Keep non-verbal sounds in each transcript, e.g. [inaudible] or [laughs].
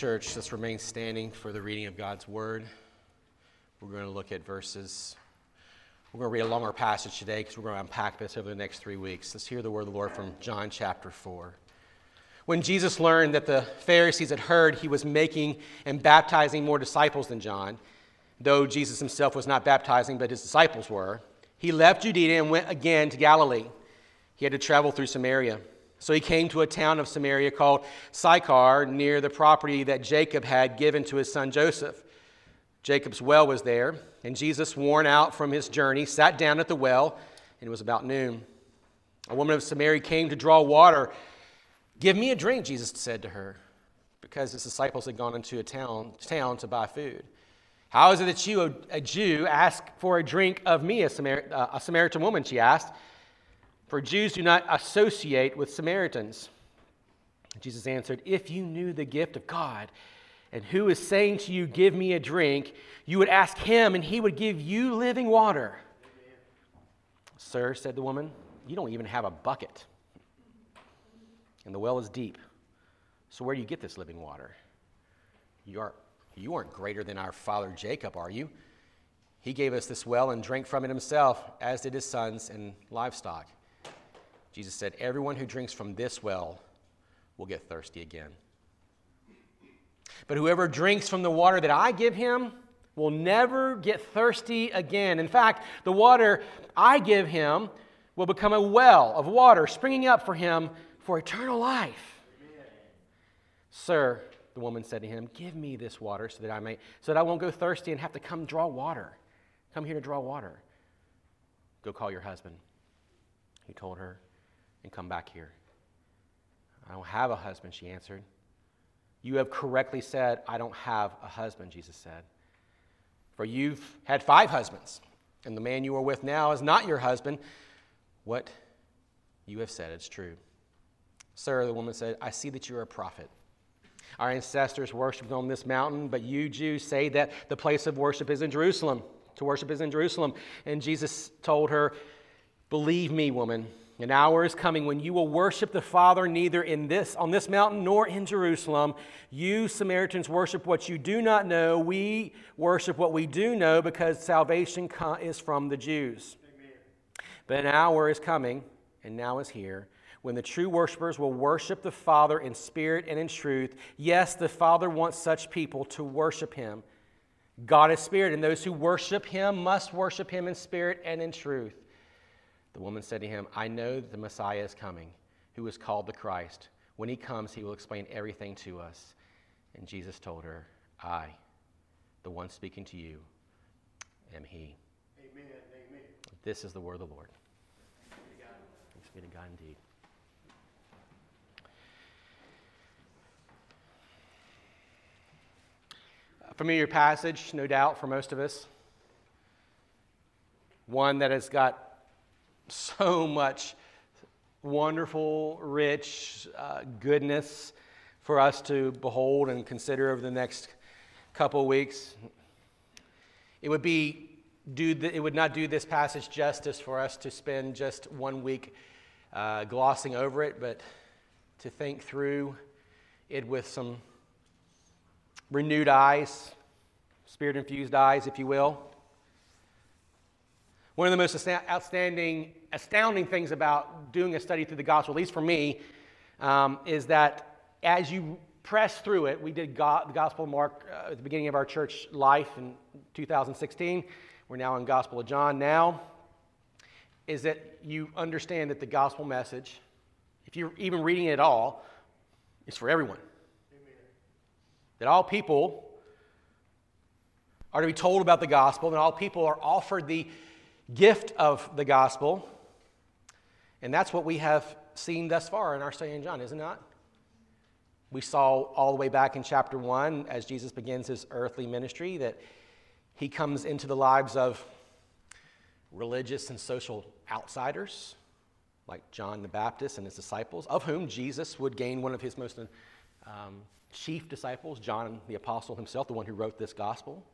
church, let's remain standing for the reading of God's word. We're going to look at verses. We're going to read a longer passage today because we're going to unpack this over the next three weeks. Let's hear the word of the Lord from John chapter 4. When Jesus learned that the Pharisees had heard he was making and baptizing more disciples than John, though Jesus himself was not baptizing, but his disciples were, he left Judea and went again to Galilee. He had to travel through Samaria. So he came to a town of Samaria called Sychar, near the property that Jacob had given to his son Joseph. Jacob's well was there, and Jesus, worn out from his journey, sat down at the well, and it was about noon. A woman of Samaria came to draw water. Give me a drink, Jesus said to her, because his disciples had gone into a town, town to buy food. How is it that you, a Jew, ask for a drink of me, a, Samar- uh, a Samaritan woman? She asked. For Jews do not associate with Samaritans. Jesus answered, If you knew the gift of God and who is saying to you, Give me a drink, you would ask him, and he would give you living water. Amen. Sir, said the woman, you don't even have a bucket, and the well is deep. So where do you get this living water? You, are, you aren't greater than our father Jacob, are you? He gave us this well and drank from it himself, as did his sons and livestock. Jesus said, Everyone who drinks from this well will get thirsty again. But whoever drinks from the water that I give him will never get thirsty again. In fact, the water I give him will become a well of water springing up for him for eternal life. Amen. Sir, the woman said to him, Give me this water so that I may so that I won't go thirsty and have to come draw water. Come here to draw water. Go call your husband. He told her, and come back here. I don't have a husband, she answered. You have correctly said, I don't have a husband, Jesus said. For you've had five husbands, and the man you are with now is not your husband. What you have said is true. Sir, the woman said, I see that you are a prophet. Our ancestors worshiped on this mountain, but you Jews say that the place of worship is in Jerusalem. To worship is in Jerusalem. And Jesus told her, Believe me, woman. An hour is coming when you will worship the Father neither in this on this mountain nor in Jerusalem. You Samaritans worship what you do not know. We worship what we do know because salvation is from the Jews. Amen. But an hour is coming, and now is here, when the true worshipers will worship the Father in spirit and in truth. Yes, the Father wants such people to worship him. God is spirit, and those who worship him must worship him in spirit and in truth. The woman said to him, I know that the Messiah is coming, who is called the Christ. When he comes, he will explain everything to us. And Jesus told her, I, the one speaking to you, am he. Amen. Amen. This is the word of the Lord. Thanks be to God indeed. A familiar passage, no doubt, for most of us. One that has got so much wonderful, rich uh, goodness for us to behold and consider over the next couple weeks. It would be do the, it would not do this passage justice for us to spend just one week uh, glossing over it, but to think through it with some renewed eyes, spirit infused eyes, if you will. One of the most outstanding, astounding things about doing a study through the gospel, at least for me, um, is that as you press through it, we did the Gospel of Mark uh, at the beginning of our church life in 2016. We're now in Gospel of John now. Is that you understand that the gospel message, if you're even reading it at all, is for everyone. Amen. That all people are to be told about the gospel, and all people are offered the gift of the gospel. And that's what we have seen thus far in our study in John, is it not? We saw all the way back in chapter 1 as Jesus begins his earthly ministry that he comes into the lives of religious and social outsiders like John the Baptist and his disciples, of whom Jesus would gain one of his most um, chief disciples, John the Apostle himself, the one who wrote this gospel.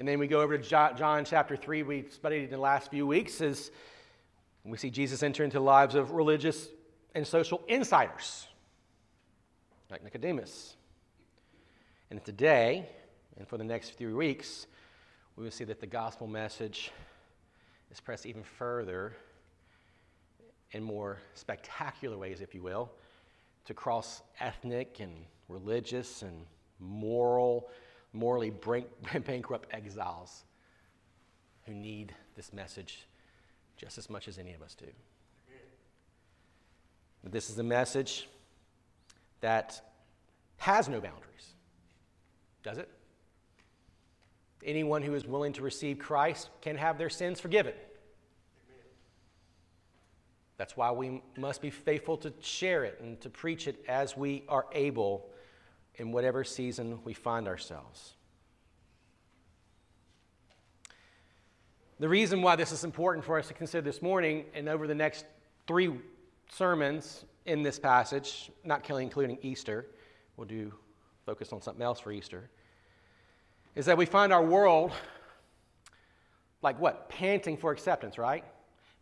And then we go over to John chapter 3, we studied in the last few weeks, is we see Jesus enter into the lives of religious and social insiders, like Nicodemus. And today, and for the next few weeks, we will see that the gospel message is pressed even further in more spectacular ways, if you will, to cross ethnic and religious and moral, morally [laughs] bankrupt exiles who need this message just as much as any of us do. But this is a message that has no boundaries, does it? Anyone who is willing to receive Christ can have their sins forgiven. That's why we must be faithful to share it and to preach it as we are able in whatever season we find ourselves. The reason why this is important for us to consider this morning and over the next three sermons in this passage, not including Easter, we'll do focus on something else for Easter, is that we find our world like what? Panting for acceptance, right?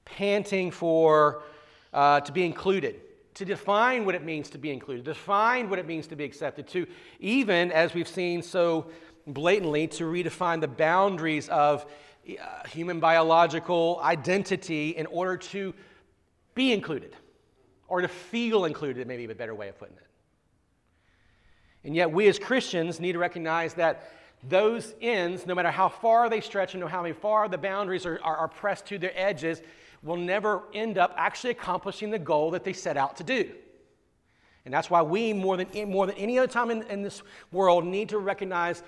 Panting for uh, to be included, to define what it means to be included, to define what it means to be accepted, to even, as we've seen so blatantly, to redefine the boundaries of uh, human biological identity in order to be included or to feel included, maybe a better way of putting it. And yet, we as Christians need to recognize that those ends, no matter how far they stretch and no how far the boundaries are, are, are pressed to their edges, will never end up actually accomplishing the goal that they set out to do. And that's why we, more than, more than any other time in, in this world, need to recognize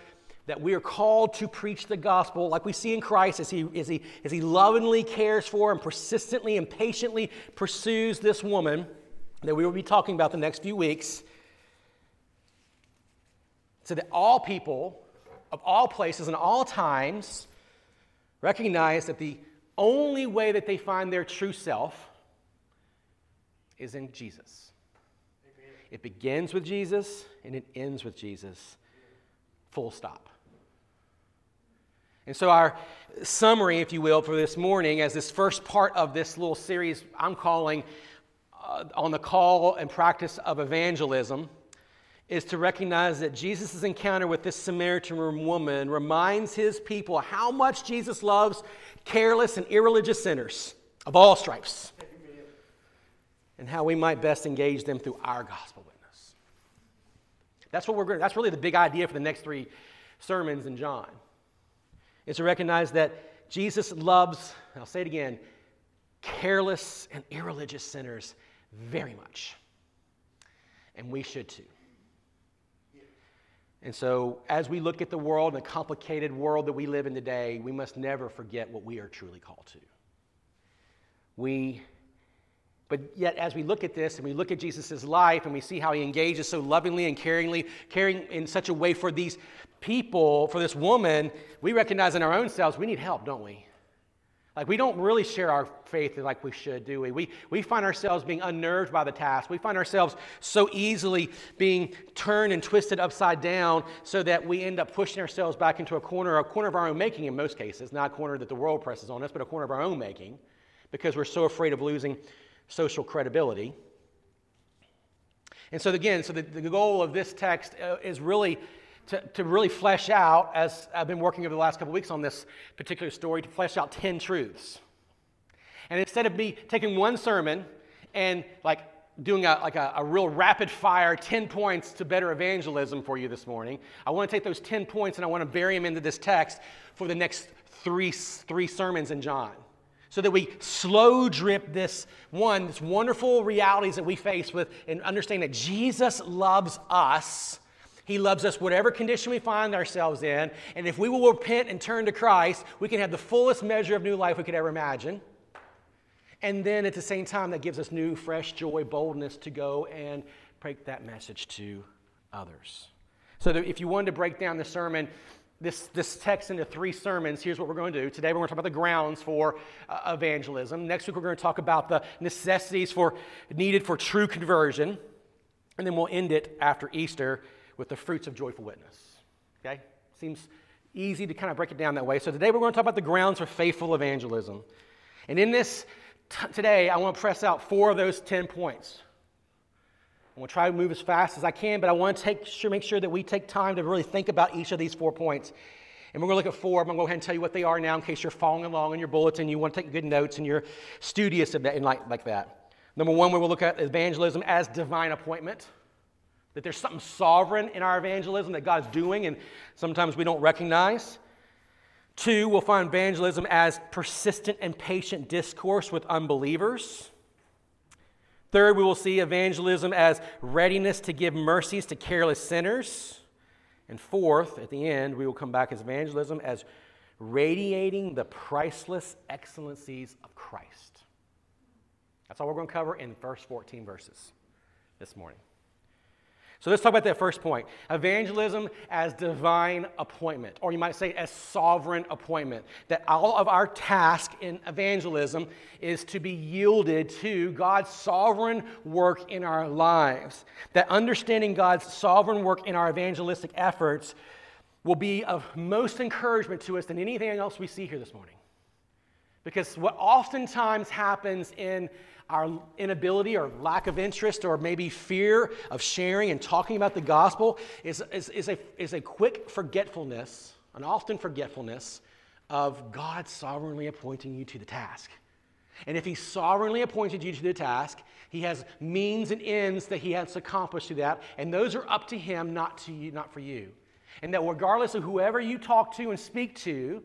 that we are called to preach the gospel like we see in Christ as he, as he, as he lovingly cares for and persistently and patiently pursues this woman that we will be talking about the next few weeks, so that all people of all places and all times recognize that the only way that they find their true self is in Jesus. Amen. It begins with Jesus and it ends with Jesus. Full stop. And so, our summary, if you will, for this morning, as this first part of this little series I'm calling uh, on the call and practice of evangelism, is to recognize that Jesus' encounter with this Samaritan woman reminds his people how much Jesus loves careless and irreligious sinners of all stripes and how we might best engage them through our gospel witness. That's what we're going that's really the big idea for the next three sermons in John is to recognize that Jesus loves, I'll say it again, careless and irreligious sinners very much. And we should too. And so, as we look at the world and the complicated world that we live in today, we must never forget what we are truly called to. We, but yet, as we look at this and we look at Jesus' life and we see how he engages so lovingly and caringly, caring in such a way for these people, for this woman, we recognize in our own selves we need help, don't we? Like, we don't really share our faith like we should, do we? we? We find ourselves being unnerved by the task. We find ourselves so easily being turned and twisted upside down so that we end up pushing ourselves back into a corner, a corner of our own making in most cases, not a corner that the world presses on us, but a corner of our own making because we're so afraid of losing social credibility. And so, again, so the, the goal of this text uh, is really to, to really flesh out, as I've been working over the last couple weeks on this particular story, to flesh out 10 truths. And instead of me taking one sermon and like doing a, like a, a, real rapid fire 10 points to better evangelism for you this morning, I want to take those 10 points and I want to bury them into this text for the next three, three sermons in John. So that we slow drip this one, this wonderful realities that we face with, and understand that Jesus loves us he loves us whatever condition we find ourselves in. And if we will repent and turn to Christ, we can have the fullest measure of new life we could ever imagine. And then at the same time, that gives us new, fresh joy, boldness to go and break that message to others. So if you wanted to break down the sermon, this, this text into three sermons. Here's what we're going to do. Today, we're going to talk about the grounds for uh, evangelism. Next week, we're going to talk about the necessities for, needed for true conversion. And then we'll end it after Easter with the fruits of joyful witness. Okay? Seems easy to kind of break it down that way. So today we're going to talk about the grounds for faithful evangelism. And in this t- today, I want to press out four of those 10 points. I'm going to try to move as fast as I can, but I want to take, sure, make sure that we take time to really think about each of these four points. And we're going to look at four. I'm going to go ahead and tell you what they are now in case you're following along in your bulletin. You want to take good notes and you're studious and like, like that. Number one, we will look at evangelism as divine appointment. That there's something sovereign in our evangelism that God's doing, and sometimes we don't recognize. Two, we'll find evangelism as persistent and patient discourse with unbelievers. Third, we will see evangelism as readiness to give mercies to careless sinners. And fourth, at the end, we will come back as evangelism as radiating the priceless excellencies of Christ. That's all we're going to cover in first 14 verses this morning. So let's talk about that first point evangelism as divine appointment, or you might say as sovereign appointment. That all of our task in evangelism is to be yielded to God's sovereign work in our lives. That understanding God's sovereign work in our evangelistic efforts will be of most encouragement to us than anything else we see here this morning. Because what oftentimes happens in our inability or lack of interest or maybe fear of sharing and talking about the gospel is, is, is, a, is a quick forgetfulness, an often forgetfulness of God sovereignly appointing you to the task. And if He sovereignly appointed you to the task, He has means and ends that He has accomplished through that, and those are up to Him, not to you, not for you. And that regardless of whoever you talk to and speak to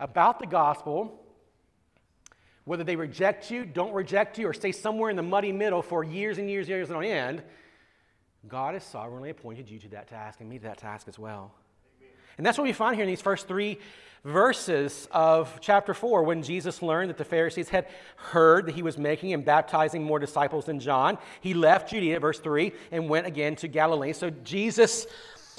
about the gospel, whether they reject you, don't reject you, or stay somewhere in the muddy middle for years and years and years on end, God has sovereignly appointed you to that task and me to that task as well. Amen. And that's what we find here in these first three verses of chapter 4 when Jesus learned that the Pharisees had heard that he was making and baptizing more disciples than John. He left Judea, verse 3, and went again to Galilee. So Jesus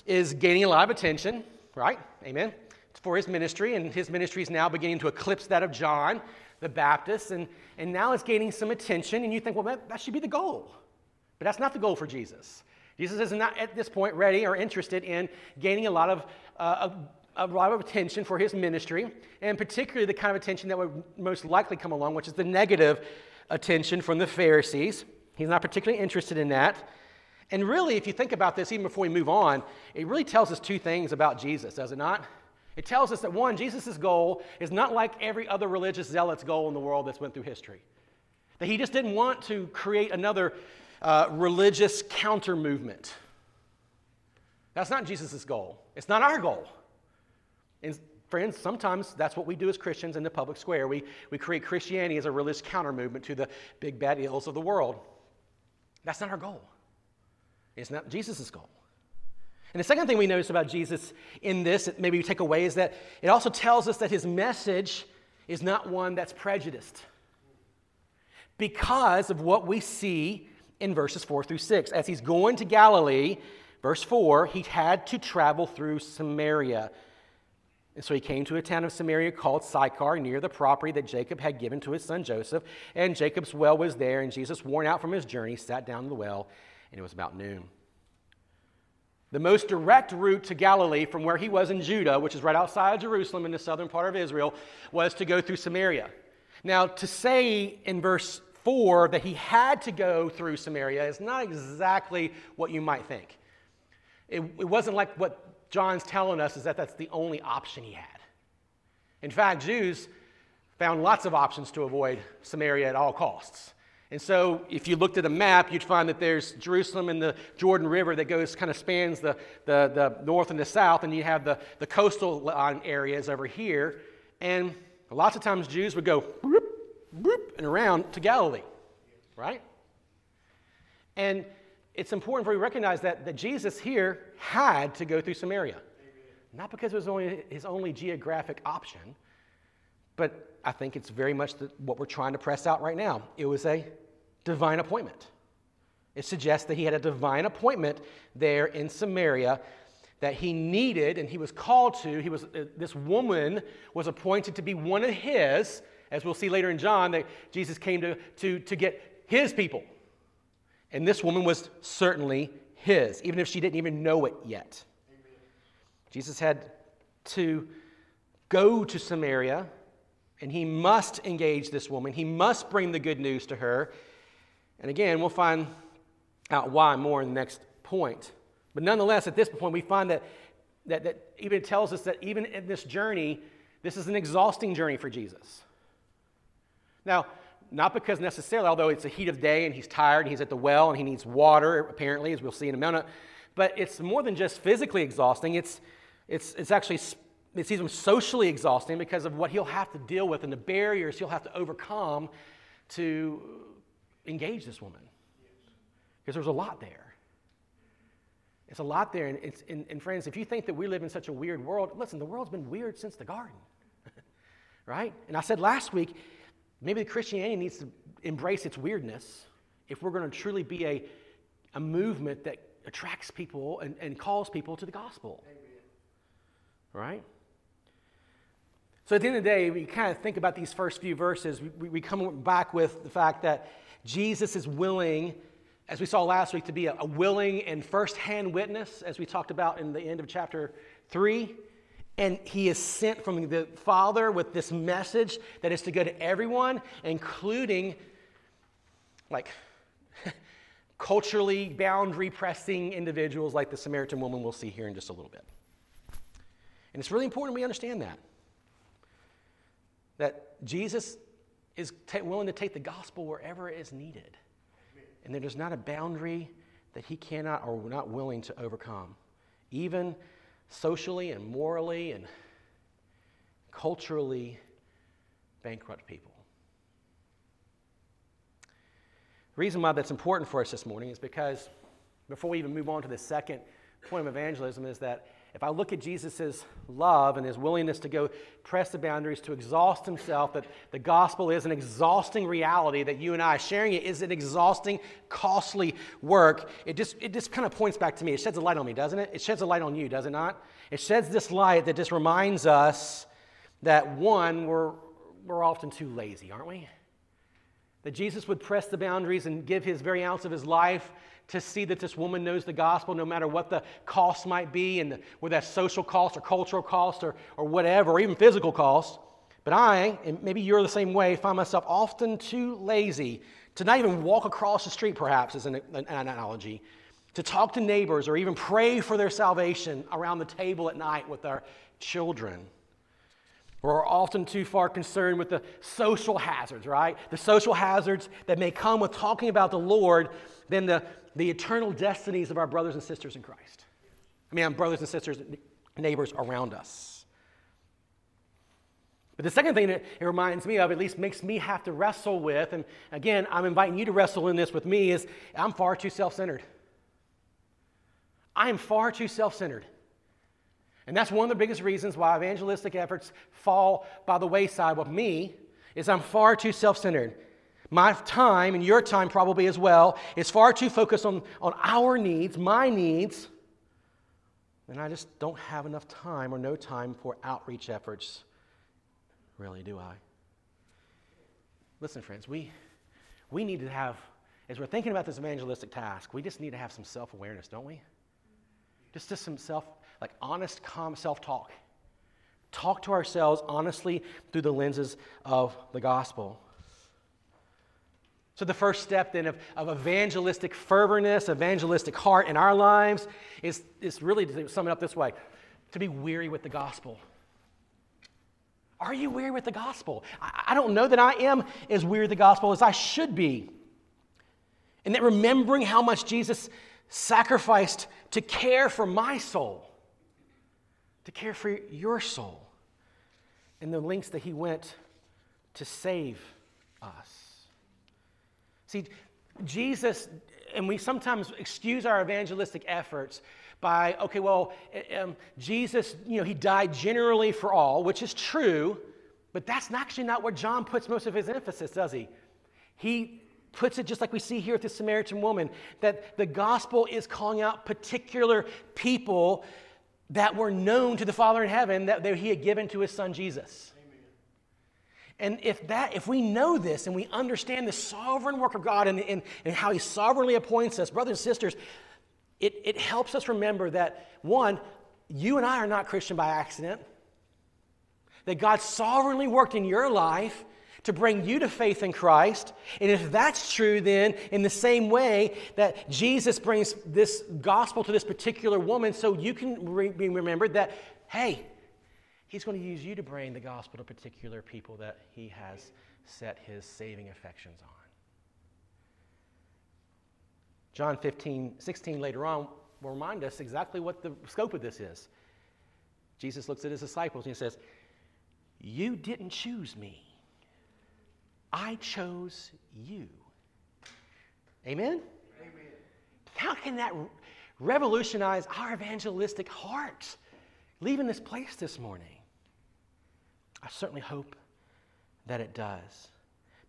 is gaining a lot of attention, right? Amen. For his ministry, and his ministry is now beginning to eclipse that of John the Baptists, and, and now it's gaining some attention, and you think, well, that, that should be the goal. But that's not the goal for Jesus. Jesus is not at this point ready or interested in gaining a lot of, uh, a, a lot of attention for his ministry, and particularly the kind of attention that would most likely come along, which is the negative attention from the Pharisees. He's not particularly interested in that. And really, if you think about this, even before we move on, it really tells us two things about Jesus, does it not? It tells us that one, Jesus' goal is not like every other religious zealot's goal in the world that's went through history. That he just didn't want to create another uh, religious counter movement. That's not Jesus' goal. It's not our goal. And friends, sometimes that's what we do as Christians in the public square. We, we create Christianity as a religious counter movement to the big bad ills of the world. That's not our goal. It's not Jesus' goal. And the second thing we notice about Jesus in this, maybe we take away, is that it also tells us that his message is not one that's prejudiced because of what we see in verses 4 through 6. As he's going to Galilee, verse 4, he had to travel through Samaria. And so he came to a town of Samaria called Sychar, near the property that Jacob had given to his son Joseph. And Jacob's well was there, and Jesus, worn out from his journey, sat down in the well, and it was about noon. The most direct route to Galilee from where he was in Judah, which is right outside of Jerusalem in the southern part of Israel, was to go through Samaria. Now, to say in verse 4 that he had to go through Samaria is not exactly what you might think. It, it wasn't like what John's telling us is that that's the only option he had. In fact, Jews found lots of options to avoid Samaria at all costs. And so, if you looked at a map, you'd find that there's Jerusalem and the Jordan River that goes kind of spans the, the, the north and the south, and you have the, the coastal areas over here. And lots of times Jews would go whoop, whoop, and around to Galilee, right? And it's important for you to recognize that, that Jesus here had to go through Samaria. Not because it was only his only geographic option, but I think it's very much the, what we're trying to press out right now. It was a divine appointment. It suggests that he had a divine appointment there in Samaria that he needed and he was called to. He was, uh, this woman was appointed to be one of his, as we'll see later in John, that Jesus came to, to, to get his people. And this woman was certainly his, even if she didn't even know it yet. Amen. Jesus had to go to Samaria and he must engage this woman. He must bring the good news to her. And again, we'll find out why more in the next point. But nonetheless, at this point, we find that, that, that even tells us that even in this journey, this is an exhausting journey for Jesus. Now, not because necessarily, although it's a heat of day and he's tired and he's at the well and he needs water, apparently, as we'll see in a minute, but it's more than just physically exhausting. It's, it's, it's actually it's even socially exhausting because of what he'll have to deal with and the barriers he'll have to overcome to engage this woman. Because there's a lot there. It's a lot there. And, it's, and, and friends, if you think that we live in such a weird world, listen, the world's been weird since the garden. [laughs] right? And I said last week, maybe the Christianity needs to embrace its weirdness if we're going to truly be a, a movement that attracts people and, and calls people to the gospel. Amen. Right? So at the end of the day, we kind of think about these first few verses. We, we come back with the fact that Jesus is willing, as we saw last week, to be a, a willing and firsthand witness, as we talked about in the end of chapter 3. And he is sent from the Father with this message that is to go to everyone, including like [laughs] culturally boundary pressing individuals like the Samaritan woman we'll see here in just a little bit. And it's really important we understand that that Jesus is t- willing to take the gospel wherever it is needed. And there's not a boundary that he cannot or not willing to overcome, even socially and morally and culturally bankrupt people. The reason why that's important for us this morning is because before we even move on to the second point of evangelism is that if I look at Jesus' love and his willingness to go press the boundaries, to exhaust himself, that the gospel is an exhausting reality, that you and I sharing it is an exhausting, costly work, it just, it just kind of points back to me. It sheds a light on me, doesn't it? It sheds a light on you, does it not? It sheds this light that just reminds us that one, we're, we're often too lazy, aren't we? That Jesus would press the boundaries and give his very ounce of his life to see that this woman knows the gospel no matter what the cost might be, and the, whether that's social cost or cultural cost or, or whatever, or even physical cost. But I, and maybe you're the same way, find myself often too lazy to not even walk across the street, perhaps, as an, an analogy, to talk to neighbors or even pray for their salvation around the table at night with our children. We're often too far concerned with the social hazards, right? The social hazards that may come with talking about the Lord than the, the eternal destinies of our brothers and sisters in Christ. I mean, brothers and sisters, neighbors around us. But the second thing that it reminds me of, at least makes me have to wrestle with, and again, I'm inviting you to wrestle in this with me, is I'm far too self centered. I am far too self centered. And that's one of the biggest reasons why evangelistic efforts fall by the wayside with me is I'm far too self-centered. My time and your time probably as well is far too focused on, on our needs, my needs, and I just don't have enough time or no time for outreach efforts. Really, do I? Listen, friends, we, we need to have, as we're thinking about this evangelistic task, we just need to have some self awareness, don't we? Just, just some self like honest, calm self talk. Talk to ourselves honestly through the lenses of the gospel. So, the first step then of, of evangelistic fervorness, evangelistic heart in our lives is, is really to sum it up this way to be weary with the gospel. Are you weary with the gospel? I, I don't know that I am as weary with the gospel as I should be. And that remembering how much Jesus sacrificed to care for my soul to care for your soul and the lengths that he went to save us. See, Jesus, and we sometimes excuse our evangelistic efforts by, okay, well, um, Jesus, you know, he died generally for all, which is true, but that's actually not where John puts most of his emphasis, does he? He puts it just like we see here with the Samaritan woman, that the gospel is calling out particular people that were known to the Father in heaven that he had given to his son Jesus. And if that, if we know this and we understand the sovereign work of God and, and, and how He sovereignly appoints us, brothers and sisters, it, it helps us remember that one, you and I are not Christian by accident. That God sovereignly worked in your life to bring you to faith in Christ. And if that's true, then in the same way that Jesus brings this gospel to this particular woman, so you can re- be remembered that, hey, he's going to use you to bring the gospel to particular people that he has set his saving affections on. John 15, 16 later on will remind us exactly what the scope of this is. Jesus looks at his disciples and he says, You didn't choose me I chose you. Amen? Amen. How can that revolutionize our evangelistic hearts leaving this place this morning? I certainly hope that it does.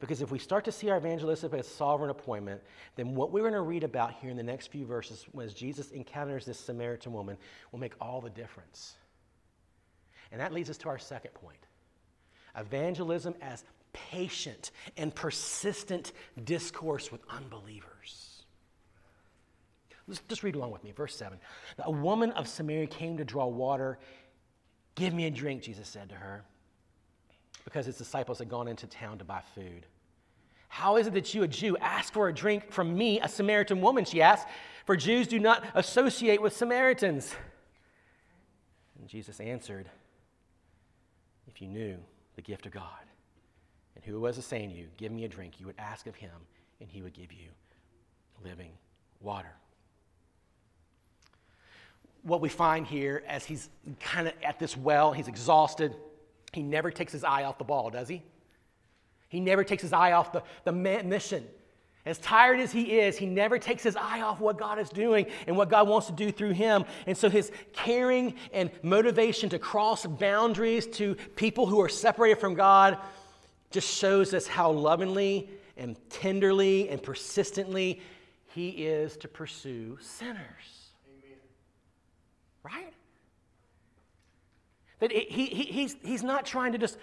Because if we start to see our evangelism as sovereign appointment, then what we're going to read about here in the next few verses, as Jesus encounters this Samaritan woman, will make all the difference. And that leads us to our second point evangelism as patient and persistent discourse with unbelievers. Let's just read along with me. Verse 7. A woman of Samaria came to draw water. Give me a drink, Jesus said to her, because his disciples had gone into town to buy food. How is it that you, a Jew, ask for a drink from me, a Samaritan woman? She asked, for Jews do not associate with Samaritans. And Jesus answered, If you knew the gift of God and who was saying to you, Give me a drink, you would ask of him, and he would give you living water. What we find here as he's kind of at this well, he's exhausted. He never takes his eye off the ball, does he? He never takes his eye off the, the mission. As tired as he is, he never takes his eye off what God is doing and what God wants to do through him. And so his caring and motivation to cross boundaries to people who are separated from God just shows us how lovingly and tenderly and persistently he is to pursue sinners. Amen. Right? That he, he, he's, he's not trying to just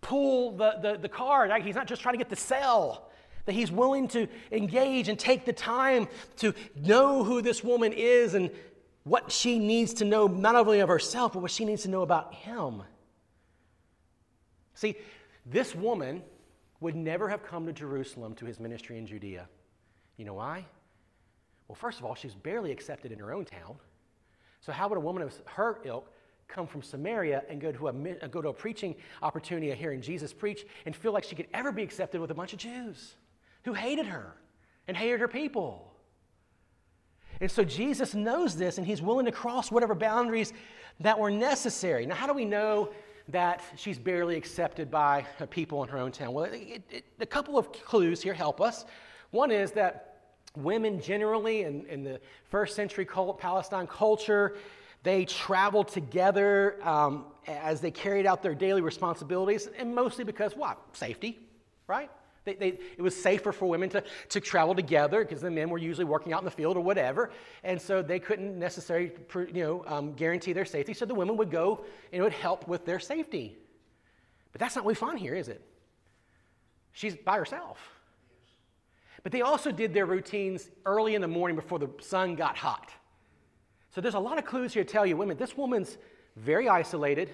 pull the, the, the card, right? he's not just trying to get the sell. That he's willing to engage and take the time to know who this woman is and what she needs to know, not only of herself, but what she needs to know about him. See, this woman would never have come to Jerusalem to his ministry in Judea. You know why? Well, first of all, she's barely accepted in her own town. So, how would a woman of her ilk come from Samaria and go to a, go to a preaching opportunity hearing Jesus preach and feel like she could ever be accepted with a bunch of Jews who hated her and hated her people? And so Jesus knows this and he's willing to cross whatever boundaries that were necessary. Now, how do we know that she's barely accepted by people in her own town? Well, it, it, a couple of clues here help us. One is that women generally in, in the first century Palestine culture, they traveled together um, as they carried out their daily responsibilities, and mostly because what? Safety, right? They, they, it was safer for women to, to travel together because the men were usually working out in the field or whatever. And so they couldn't necessarily you know, um, guarantee their safety. So the women would go and it would help with their safety. But that's not what we find here, is it? She's by herself. But they also did their routines early in the morning before the sun got hot. So there's a lot of clues here to tell you, women, this woman's very isolated.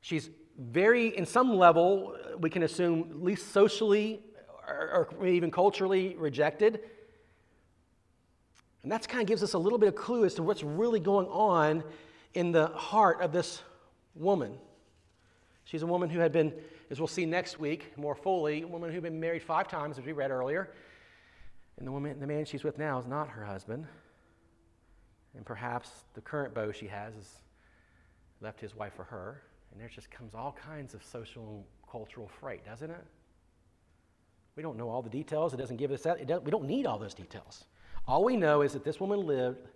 She's very, in some level, we can assume, at least socially or, or even culturally rejected. And that kind of gives us a little bit of clue as to what's really going on in the heart of this woman. She's a woman who had been, as we'll see next week more fully, a woman who had been married five times, as we read earlier. And the, woman, the man she's with now is not her husband. And perhaps the current beau she has has left his wife for her. And there just comes all kinds of social and cultural freight, doesn't it? We don't know all the details. It doesn't give us that. we don't need all those details. All we know is that this woman lived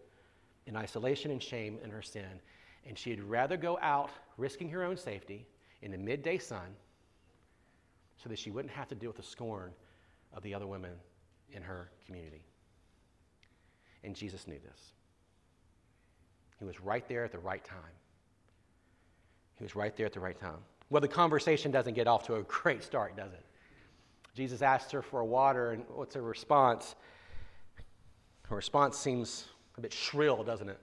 in isolation and shame in her sin, and she'd rather go out risking her own safety in the midday sun so that she wouldn't have to deal with the scorn of the other women in her community. And Jesus knew this. He was right there at the right time. He was right there at the right time. Well, the conversation doesn't get off to a [laughs] great start, does it? Jesus asks her for water, and what's her response? Her response seems a bit shrill, doesn't it?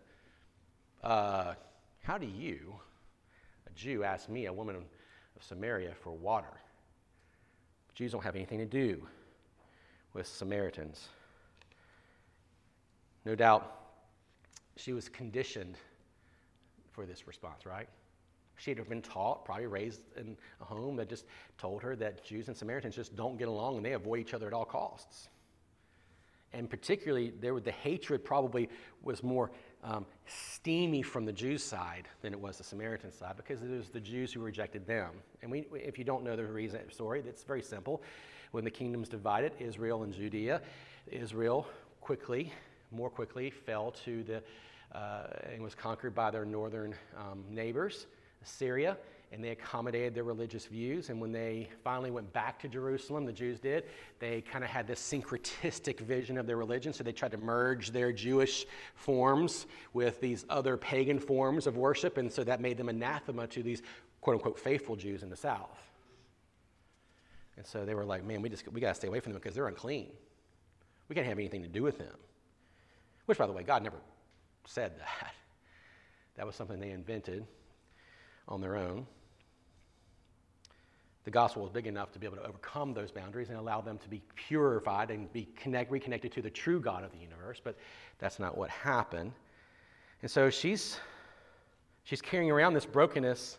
Uh, how do you, a Jew, ask me, a woman of Samaria, for water? Jews don't have anything to do with Samaritans. No doubt she was conditioned for this response, right? She had been taught, probably raised in a home that just told her that Jews and Samaritans just don't get along and they avoid each other at all costs. And particularly, there the hatred probably was more um, steamy from the Jews' side than it was the Samaritan side because it was the Jews who rejected them. And we, if you don't know the reason story, it's very simple. When the kingdoms divided, Israel and Judea, Israel quickly, more quickly, fell to the uh, and was conquered by their northern um, neighbors, Assyria, and they accommodated their religious views. And when they finally went back to Jerusalem, the Jews did, they kind of had this syncretistic vision of their religion. So they tried to merge their Jewish forms with these other pagan forms of worship. And so that made them anathema to these quote unquote faithful Jews in the South. And so they were like, man, we just we got to stay away from them because they're unclean. We can't have anything to do with them. Which, by the way, God never said that. That was something they invented on their own. The gospel was big enough to be able to overcome those boundaries and allow them to be purified and be connect, reconnected to the true God of the universe, but that's not what happened. And so she's, she's carrying around this brokenness.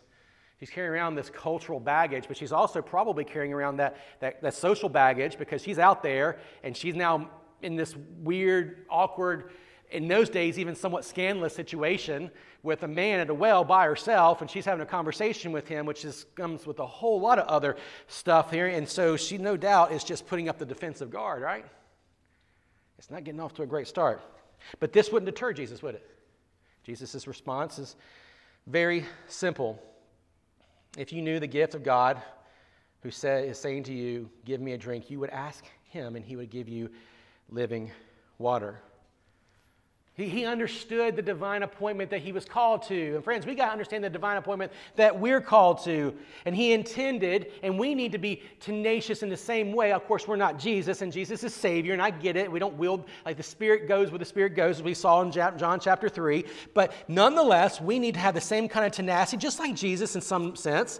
She's carrying around this cultural baggage, but she's also probably carrying around that, that, that social baggage because she's out there and she's now in this weird, awkward in those days, even somewhat scandalous situation with a man at a well by herself, and she's having a conversation with him, which is, comes with a whole lot of other stuff here. And so she, no doubt, is just putting up the defensive guard, right? It's not getting off to a great start. But this wouldn't deter Jesus, would it? Jesus' response is very simple. If you knew the gift of God who is saying to you, Give me a drink, you would ask him, and he would give you living water. He, he understood the divine appointment that he was called to. And friends, we got to understand the divine appointment that we're called to. And he intended, and we need to be tenacious in the same way. Of course, we're not Jesus, and Jesus is Savior, and I get it. We don't wield, like the Spirit goes where the Spirit goes, as we saw in John chapter 3. But nonetheless, we need to have the same kind of tenacity, just like Jesus in some sense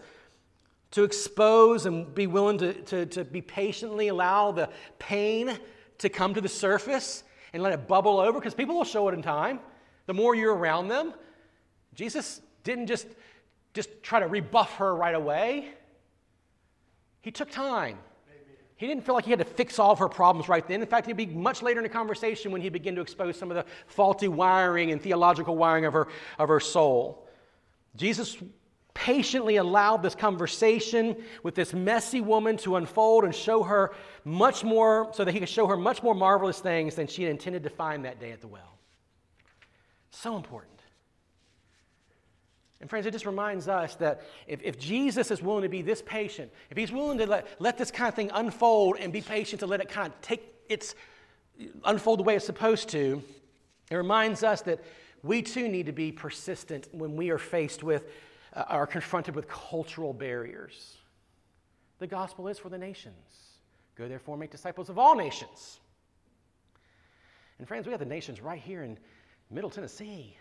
to expose and be willing to, to, to be patiently allow the pain to come to the surface and let it bubble over because people will show it in time. The more you're around them, Jesus didn't just, just try to rebuff her right away. He took time. He didn't feel like he had to fix all of her problems right then. In fact, it'd be much later in the conversation when he began to expose some of the faulty wiring and theological wiring of her, of her soul. Jesus patiently allowed this conversation with this messy woman to unfold and show her much more, so that he could show her much more marvelous things than she had intended to find that day at the well. So important. And friends, it just reminds us that if, if Jesus is willing to be this patient, if he's willing to let, let this kind of thing unfold and be patient to let it kind of take its unfold the way it's supposed to, it reminds us that we too need to be persistent when we are faced with uh, are confronted with cultural barriers. The gospel is for the nations. Go therefore, make disciples of all nations. And friends, we have the nations right here in Middle Tennessee.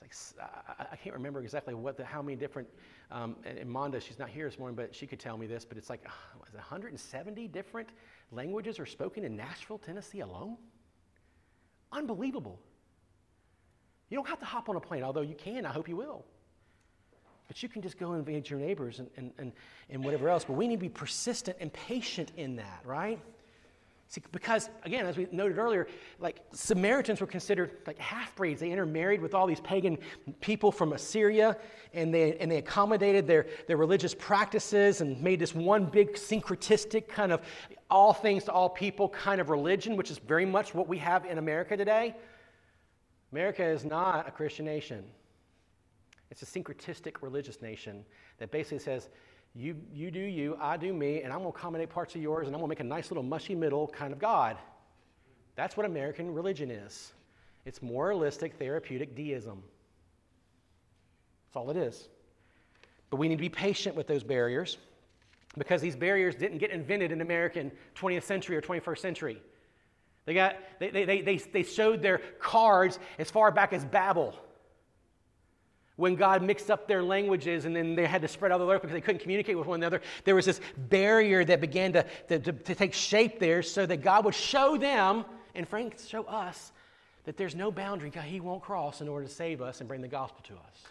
It's like I, can't remember exactly what the, how many different. Um, and, and Monda, she's not here this morning, but she could tell me this. But it's like uh, 170 different languages are spoken in Nashville, Tennessee alone. Unbelievable. You don't have to hop on a plane, although you can. I hope you will. But you can just go and invade your neighbors and, and, and, and whatever else. But we need to be persistent and patient in that, right? See, because again, as we noted earlier, like Samaritans were considered like half breeds. They intermarried with all these pagan people from Assyria, and they, and they accommodated their, their religious practices and made this one big syncretistic kind of all things to all people kind of religion, which is very much what we have in America today. America is not a Christian nation. It's a syncretistic religious nation that basically says, you, you do you, I do me, and I'm going to accommodate parts of yours, and I'm going to make a nice little mushy middle kind of God. That's what American religion is. It's moralistic, therapeutic deism. That's all it is. But we need to be patient with those barriers because these barriers didn't get invented in American 20th century or 21st century. They, got, they, they, they, they showed their cards as far back as Babel when God mixed up their languages and then they had to spread out the earth because they couldn't communicate with one another, there was this barrier that began to, to, to, to take shape there so that God would show them, and Frank show us, that there's no boundary God, He won't cross in order to save us and bring the gospel to us.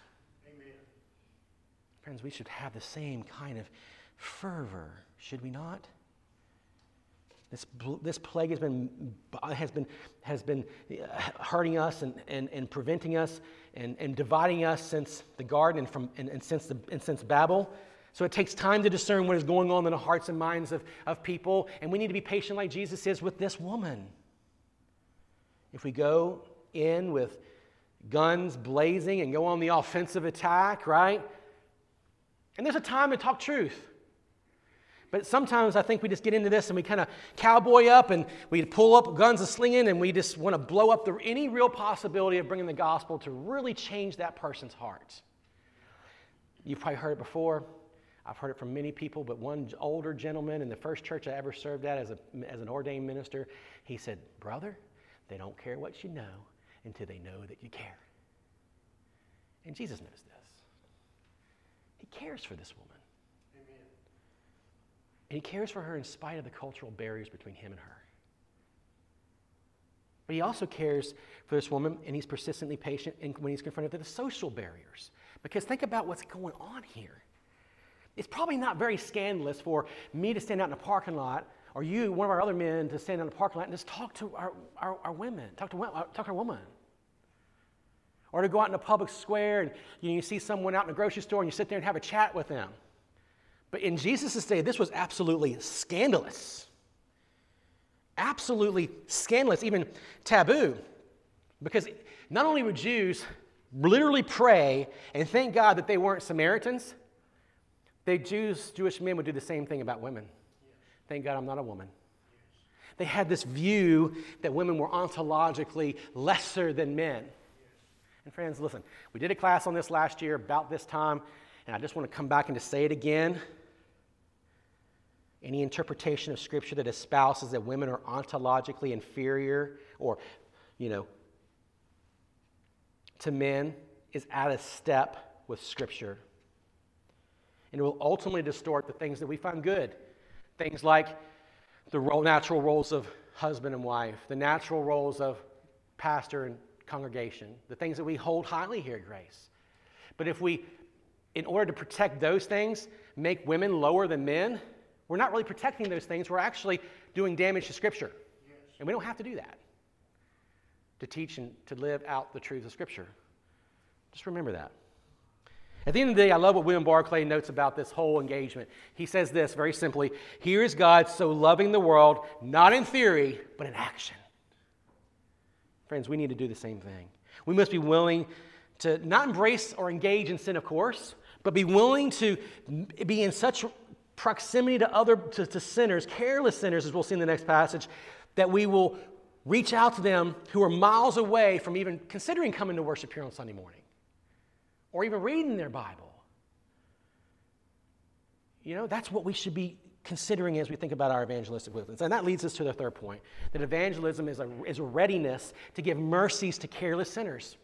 Amen. Friends, we should have the same kind of fervor, should we not? This, this plague has been, has been, has been uh, hurting us and, and, and preventing us and, and dividing us since the garden and, from, and, and, since the, and since Babel. So it takes time to discern what is going on in the hearts and minds of, of people. And we need to be patient, like Jesus is with this woman. If we go in with guns blazing and go on the offensive attack, right? And there's a time to talk truth. But sometimes I think we just get into this and we kind of cowboy up and we pull up guns a slinging and we just want to blow up the, any real possibility of bringing the gospel to really change that person's heart. You've probably heard it before. I've heard it from many people, but one older gentleman in the first church I ever served at as, a, as an ordained minister, he said, Brother, they don't care what you know until they know that you care. And Jesus knows this. He cares for this woman. And he cares for her in spite of the cultural barriers between him and her. But he also cares for this woman, and he's persistently patient when he's confronted with the social barriers. Because think about what's going on here. It's probably not very scandalous for me to stand out in a parking lot, or you, one of our other men, to stand out in a parking lot and just talk to our, our, our women, talk to, uh, talk to our woman. Or to go out in a public square and you, know, you see someone out in a grocery store and you sit there and have a chat with them. But in Jesus' day, this was absolutely scandalous. Absolutely scandalous, even taboo. Because not only would Jews literally pray and thank God that they weren't Samaritans, they Jews, Jewish men would do the same thing about women. Thank God I'm not a woman. They had this view that women were ontologically lesser than men. And friends, listen, we did a class on this last year about this time, and I just want to come back and to say it again. Any interpretation of Scripture that espouses that women are ontologically inferior or, you know, to men is out of step with Scripture. And it will ultimately distort the things that we find good. Things like the role, natural roles of husband and wife, the natural roles of pastor and congregation, the things that we hold highly here at Grace. But if we, in order to protect those things, make women lower than men, we're not really protecting those things. We're actually doing damage to Scripture. Yes. And we don't have to do that to teach and to live out the truths of Scripture. Just remember that. At the end of the day, I love what William Barclay notes about this whole engagement. He says this very simply Here is God so loving the world, not in theory, but in action. Friends, we need to do the same thing. We must be willing to not embrace or engage in sin, of course, but be willing to be in such proximity to other to, to sinners, careless sinners, as we'll see in the next passage, that we will reach out to them who are miles away from even considering coming to worship here on Sunday morning or even reading their Bible. You know, that's what we should be considering as we think about our evangelistic witness. And that leads us to the third point that evangelism is a, is a readiness to give mercies to careless sinners.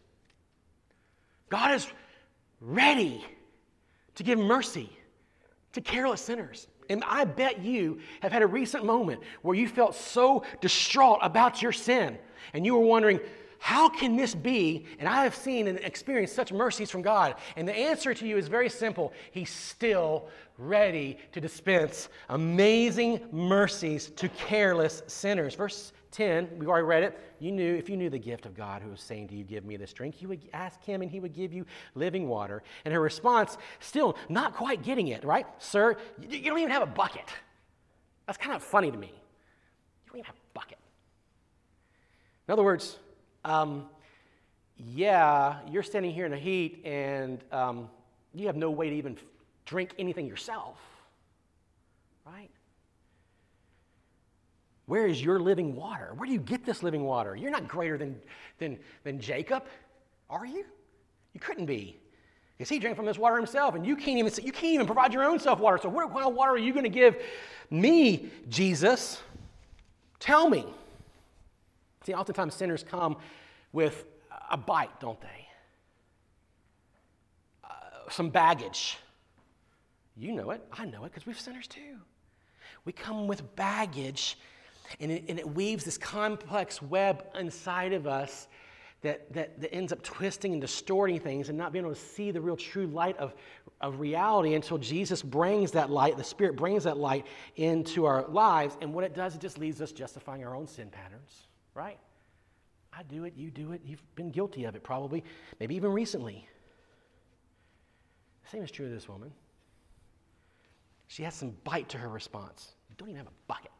God is ready to give mercy to careless sinners. And I bet you have had a recent moment where you felt so distraught about your sin and you were wondering, how can this be? And I have seen and experienced such mercies from God. And the answer to you is very simple He's still ready to dispense amazing mercies to careless sinners. Verse 10, we've already read it. You knew, if you knew the gift of God who was saying to you, Give me this drink, you would ask him and he would give you living water. And her response, still not quite getting it, right? Sir, you don't even have a bucket. That's kind of funny to me. You don't even have a bucket. In other words, um, yeah, you're standing here in the heat and um, you have no way to even drink anything yourself, right? Where is your living water? Where do you get this living water? You're not greater than, than, than Jacob, are you? You couldn't be. Because he drank from this water himself, and you can't even, you can't even provide your own self water. So, what kind of water are you going to give me, Jesus? Tell me. See, oftentimes sinners come with a bite, don't they? Uh, some baggage. You know it. I know it because we've sinners too. We come with baggage, and it, and it weaves this complex web inside of us that, that, that ends up twisting and distorting things and not being able to see the real true light of, of reality until Jesus brings that light, the Spirit brings that light into our lives. And what it does, it just leaves us justifying our own sin patterns, right? I do it, you do it, you've been guilty of it probably, maybe even recently. The same is true of this woman. She has some bite to her response. You don't even have a bucket.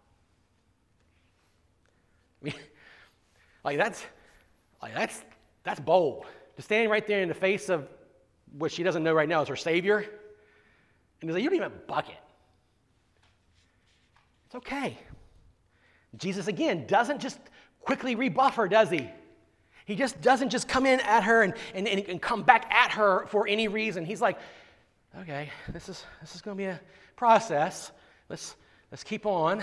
I [laughs] mean, like that's like that's that's bold. To stand right there in the face of what she doesn't know right now is her savior, and he's like, You don't even a bucket. It's okay. Jesus again doesn't just quickly rebuff her, does he? He just doesn't just come in at her and, and, and come back at her for any reason. He's like, okay, this is, this is going to be a process. Let's, let's keep on.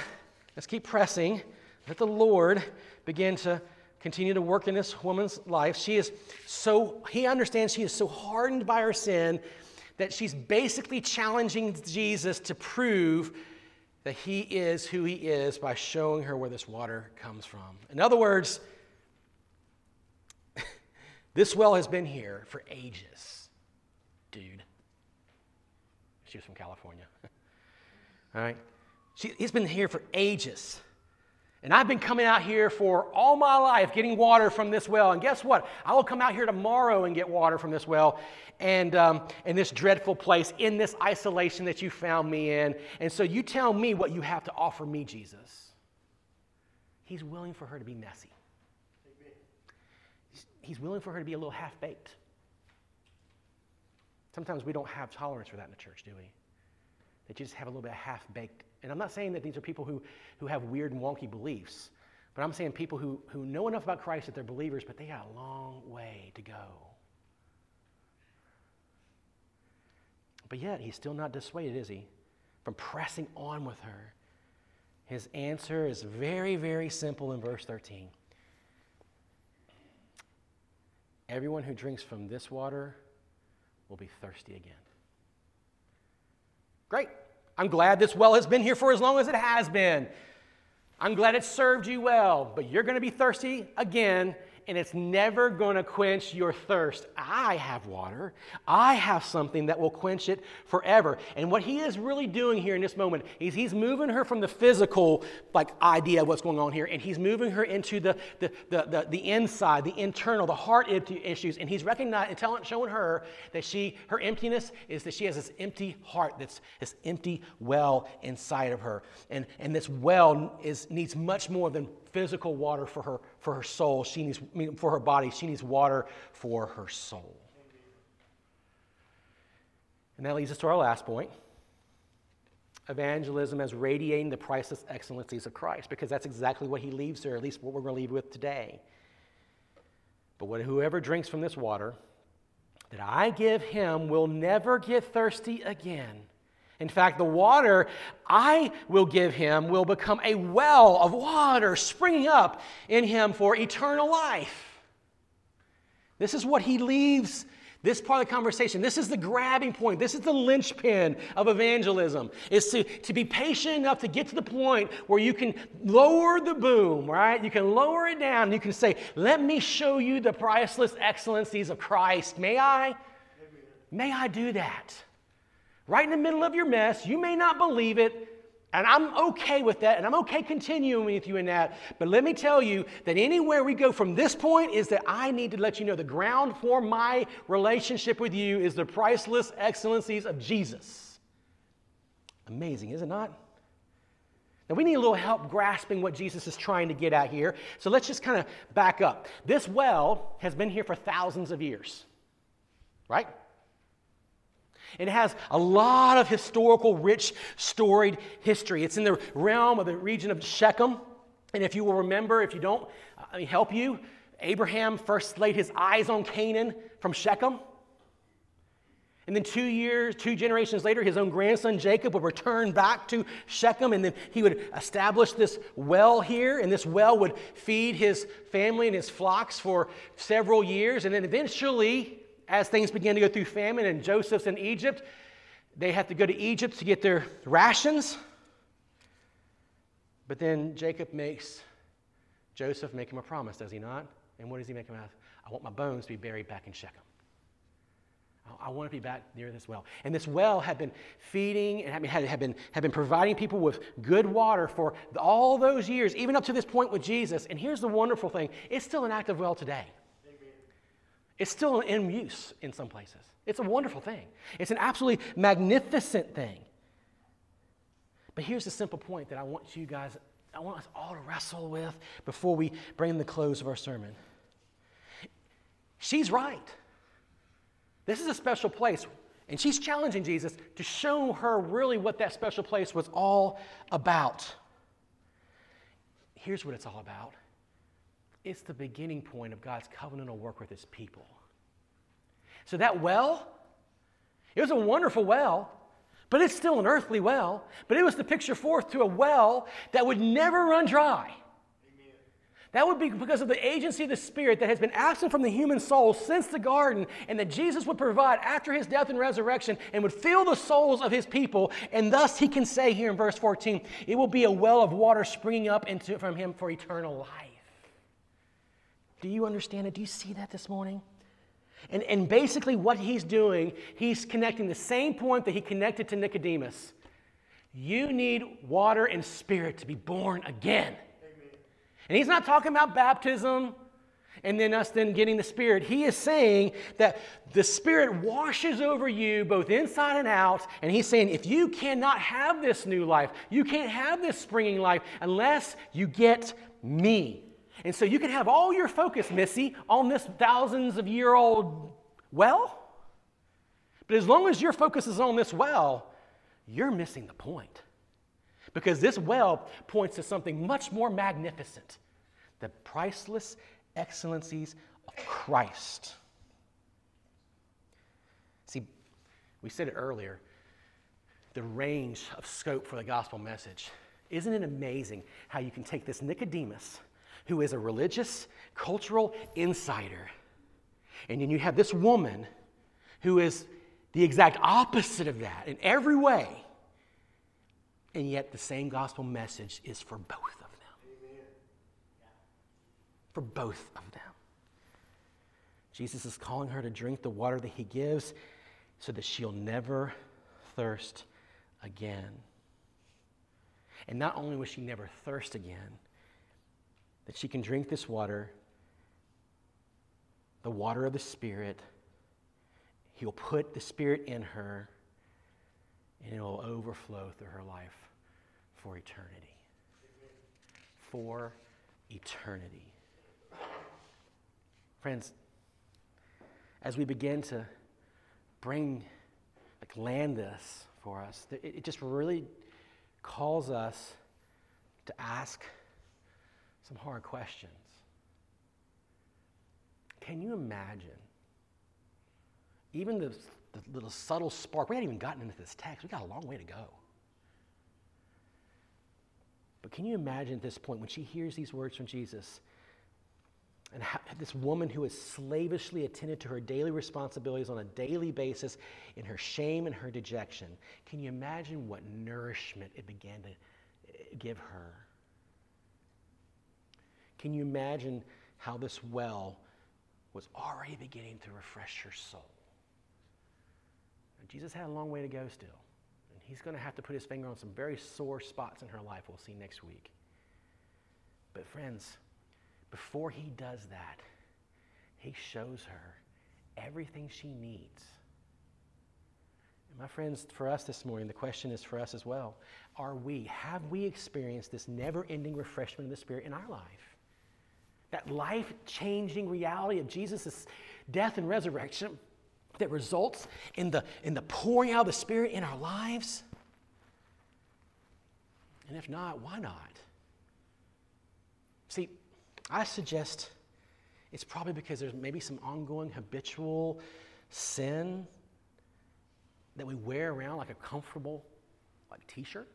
Let's keep pressing. Let the Lord begin to continue to work in this woman's life. She is so, he understands she is so hardened by her sin that she's basically challenging Jesus to prove that he is who he is by showing her where this water comes from. In other words, [laughs] this well has been here for ages, dude. She was from California. [laughs] All right? She, he's been here for ages. And I've been coming out here for all my life getting water from this well. And guess what? I will come out here tomorrow and get water from this well and um, in this dreadful place, in this isolation that you found me in. And so you tell me what you have to offer me, Jesus. He's willing for her to be messy, He's willing for her to be a little half baked. Sometimes we don't have tolerance for that in the church, do we? That you just have a little bit of half baked and I'm not saying that these are people who, who have weird and wonky beliefs, but I'm saying people who, who know enough about Christ that they're believers, but they got a long way to go. But yet, he's still not dissuaded, is he, from pressing on with her. His answer is very, very simple in verse 13. Everyone who drinks from this water will be thirsty again. Great. I'm glad this well has been here for as long as it has been. I'm glad it served you well, but you're going to be thirsty again and it's never going to quench your thirst. I have water. I have something that will quench it forever. And what he is really doing here in this moment is he's moving her from the physical like idea of what's going on here, and he's moving her into the, the, the, the, the inside, the internal, the heart issues. And he's recognizing, telling, showing her that she, her emptiness is that she has this empty heart, that's this empty well inside of her. And, and this well is, needs much more than physical water for her, for her soul. She needs, for her body. She needs water for her soul. And that leads us to our last point evangelism as radiating the priceless excellencies of Christ, because that's exactly what he leaves there, at least what we're going to leave with today. But whoever drinks from this water that I give him will never get thirsty again. In fact, the water I will give him will become a well of water springing up in him for eternal life. This is what he leaves this part of the conversation. This is the grabbing point. This is the linchpin of evangelism. Is to, to be patient enough to get to the point where you can lower the boom, right? You can lower it down. You can say, Let me show you the priceless excellencies of Christ. May I? May I do that? Right in the middle of your mess. You may not believe it, and I'm okay with that, and I'm okay continuing with you in that. But let me tell you that anywhere we go from this point is that I need to let you know the ground for my relationship with you is the priceless excellencies of Jesus. Amazing, is it not? Now, we need a little help grasping what Jesus is trying to get at here. So let's just kind of back up. This well has been here for thousands of years, right? It has a lot of historical, rich, storied history. It's in the realm of the region of Shechem. And if you will remember, if you don't, let me help you. Abraham first laid his eyes on Canaan from Shechem. And then two years, two generations later, his own grandson Jacob would return back to Shechem, and then he would establish this well here, and this well would feed his family and his flocks for several years. And then eventually, as things begin to go through famine and Joseph's in Egypt, they have to go to Egypt to get their rations. But then Jacob makes Joseph make him a promise, does he not? And what does he make him ask? I want my bones to be buried back in Shechem. I want to be back near this well. And this well had been feeding and had, been, had been providing people with good water for all those years, even up to this point with Jesus. And here's the wonderful thing it's still an active well today. It's still in use in some places. It's a wonderful thing. It's an absolutely magnificent thing. But here's the simple point that I want you guys, I want us all to wrestle with before we bring the close of our sermon. She's right. This is a special place. And she's challenging Jesus to show her really what that special place was all about. Here's what it's all about it's the beginning point of God's covenantal work with his people. So that well, it was a wonderful well, but it's still an earthly well. But it was the picture forth to a well that would never run dry. That would be because of the agency of the Spirit that has been absent from the human soul since the garden, and that Jesus would provide after his death and resurrection and would fill the souls of his people. And thus he can say here in verse 14, it will be a well of water springing up into, from him for eternal life. Do you understand it? Do you see that this morning? And, and basically, what he's doing, he's connecting the same point that he connected to Nicodemus. You need water and spirit to be born again. And he's not talking about baptism and then us then getting the Spirit. He is saying that the Spirit washes over you both inside and out. And he's saying, if you cannot have this new life, you can't have this springing life unless you get me. And so you can have all your focus, Missy, on this thousands of year old well. But as long as your focus is on this well, you're missing the point. Because this well points to something much more magnificent the priceless excellencies of Christ. See, we said it earlier the range of scope for the gospel message. Isn't it amazing how you can take this Nicodemus, who is a religious, cultural insider, and then you have this woman who is the exact opposite of that in every way, and yet the same gospel message is for both of them. For both of them. Jesus is calling her to drink the water that he gives so that she'll never thirst again. And not only will she never thirst again, that she can drink this water, the water of the Spirit. He'll put the Spirit in her, and it will overflow through her life for eternity. For eternity. Friends, as we begin to bring, like, land this for us, it just really calls us to ask some hard questions. Can you imagine? Even the, the little subtle spark, we haven't even gotten into this text, we got a long way to go. But can you imagine at this point when she hears these words from Jesus and this woman who has slavishly attended to her daily responsibilities on a daily basis in her shame and her dejection? Can you imagine what nourishment it began to give her? Can you imagine how this well was already beginning to refresh her soul? Jesus had a long way to go still. And he's going to have to put his finger on some very sore spots in her life. We'll see next week. But, friends, before he does that, he shows her everything she needs. And my friends, for us this morning, the question is for us as well. Are we, have we experienced this never ending refreshment of the Spirit in our life? That life changing reality of Jesus' death and resurrection that results in the, in the pouring out of the Spirit in our lives? And if not, why not? See, I suggest it's probably because there's maybe some ongoing habitual sin that we wear around like a comfortable like t-shirt.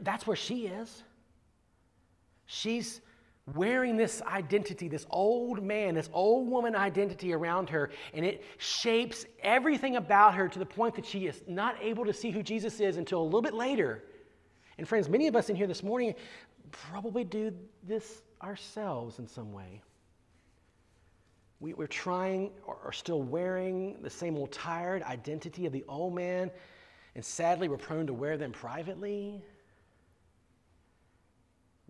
That's where she is. She's wearing this identity, this old man, this old woman identity around her, and it shapes everything about her to the point that she is not able to see who Jesus is until a little bit later. And, friends, many of us in here this morning probably do this ourselves in some way. We, are trying or are still wearing the same old tired identity of the old man, and sadly, we're prone to wear them privately.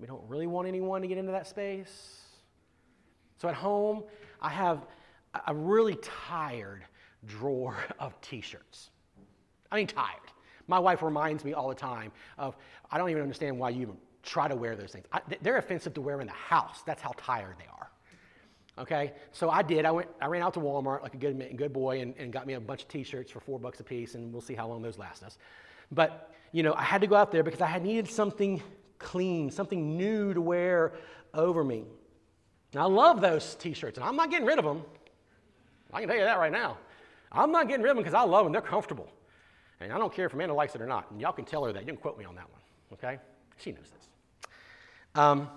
We don't really want anyone to get into that space. So at home, I have a really tired drawer [laughs] of t shirts. I mean, tired. My wife reminds me all the time of, I don't even understand why you even try to wear those things. I, they're offensive to wear in the house. That's how tired they are. Okay, so I did. I went. I ran out to Walmart like a good good boy and, and got me a bunch of T-shirts for four bucks a piece, and we'll see how long those last us. But you know, I had to go out there because I had needed something clean, something new to wear over me. Now, I love those T-shirts, and I'm not getting rid of them. I can tell you that right now. I'm not getting rid of them because I love them. They're comfortable, and I don't care if Amanda likes it or not. And y'all can tell her that. You can quote me on that one, okay? She knows this. Um,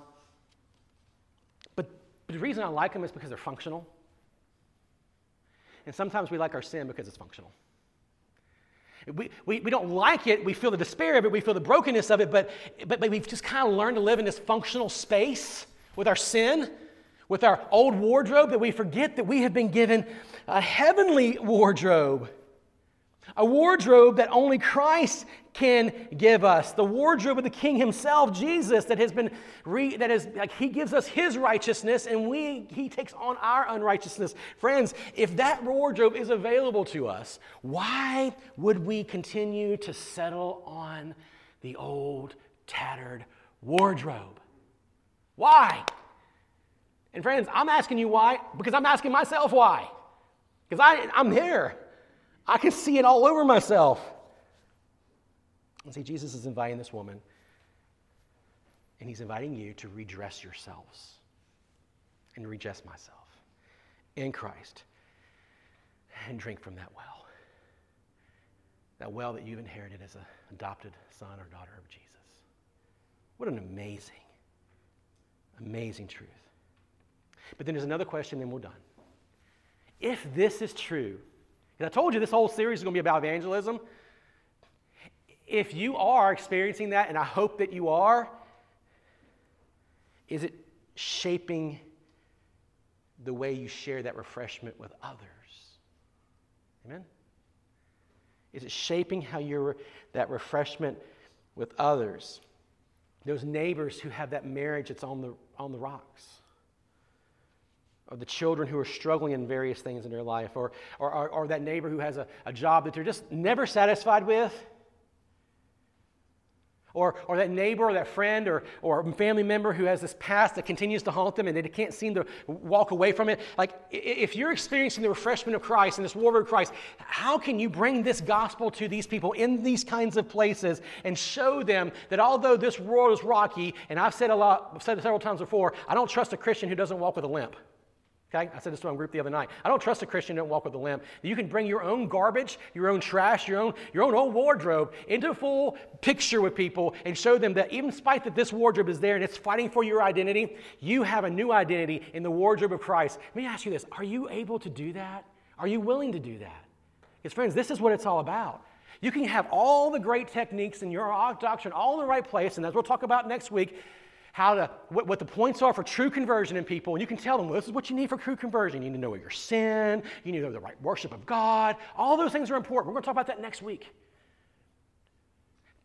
but the reason I like them is because they're functional. And sometimes we like our sin because it's functional. We, we, we don't like it, we feel the despair of it, we feel the brokenness of it, but, but, but we've just kind of learned to live in this functional space with our sin, with our old wardrobe, that we forget that we have been given a heavenly wardrobe. A wardrobe that only Christ can give us. The wardrobe of the King himself, Jesus, that has been, re, that is, like, he gives us his righteousness and we, he takes on our unrighteousness. Friends, if that wardrobe is available to us, why would we continue to settle on the old, tattered wardrobe? Why? And friends, I'm asking you why because I'm asking myself why. Because I'm here. I can see it all over myself. And see, Jesus is inviting this woman, and he's inviting you to redress yourselves and redress myself in Christ and drink from that well. That well that you've inherited as an adopted son or daughter of Jesus. What an amazing, amazing truth. But then there's another question, then we're done. If this is true, and I told you this whole series is going to be about evangelism. If you are experiencing that, and I hope that you are, is it shaping the way you share that refreshment with others? Amen? Is it shaping how you're that refreshment with others? Those neighbors who have that marriage that's on the, on the rocks or the children who are struggling in various things in their life, or, or, or, or that neighbor who has a, a job that they're just never satisfied with, or, or that neighbor or that friend or, or family member who has this past that continues to haunt them and they can't seem to walk away from it. Like, if you're experiencing the refreshment of Christ and this word of Christ, how can you bring this gospel to these people in these kinds of places and show them that although this world is rocky, and I've said a lot, I've said it several times before, I don't trust a Christian who doesn't walk with a limp. Okay? I said this to my group the other night. I don't trust a Christian who don't walk with a limp. You can bring your own garbage, your own trash, your own, your own old wardrobe into full picture with people and show them that even despite that this wardrobe is there and it's fighting for your identity, you have a new identity in the wardrobe of Christ. Let me ask you this. Are you able to do that? Are you willing to do that? Because friends, this is what it's all about. You can have all the great techniques in your doctrine all in the right place, and as we'll talk about next week, how to, what, what, the points are for true conversion in people. And you can tell them, well, this is what you need for true conversion. You need to know your sin. You need to know the right worship of God. All those things are important. We're going to talk about that next week.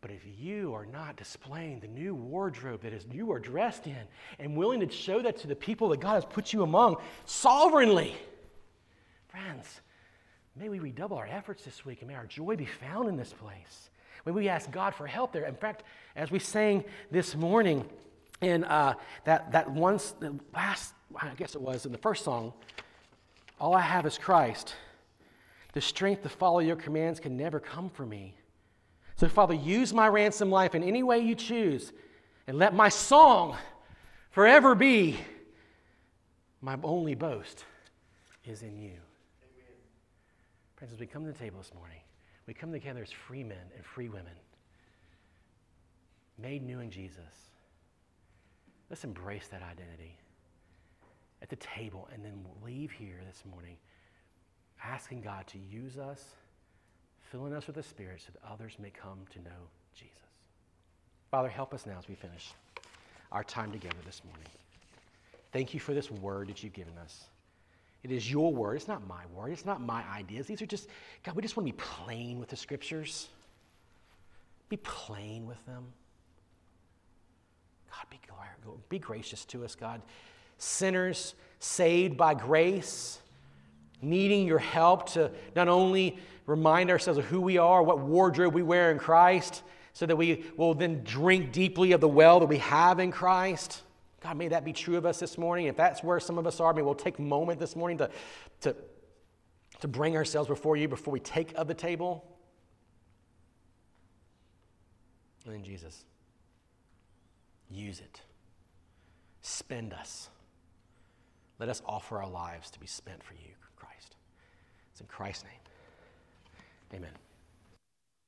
But if you are not displaying the new wardrobe that is you are dressed in and willing to show that to the people that God has put you among sovereignly, friends, may we redouble our efforts this week and may our joy be found in this place. May we ask God for help there. In fact, as we sang this morning, in uh, that, that once, the last, I guess it was in the first song, All I Have is Christ. The strength to follow your commands can never come from me. So, Father, use my ransom life in any way you choose, and let my song forever be my only boast is in you. Amen. Friends, as we come to the table this morning, we come together as free men and free women, made new in Jesus Let's embrace that identity at the table and then leave here this morning asking God to use us, filling us with the Spirit so that others may come to know Jesus. Father, help us now as we finish our time together this morning. Thank you for this word that you've given us. It is your word. It's not my word. It's not my ideas. These are just, God, we just want to be plain with the scriptures. Be plain with them. God, be, be gracious to us, God. Sinners saved by grace, needing your help to not only remind ourselves of who we are, what wardrobe we wear in Christ, so that we will then drink deeply of the well that we have in Christ. God, may that be true of us this morning. If that's where some of us are, may we'll take a moment this morning to, to, to bring ourselves before you before we take of the table. And then, Jesus, use it. Spend us. Let us offer our lives to be spent for you, Christ. It's in Christ's name. Amen.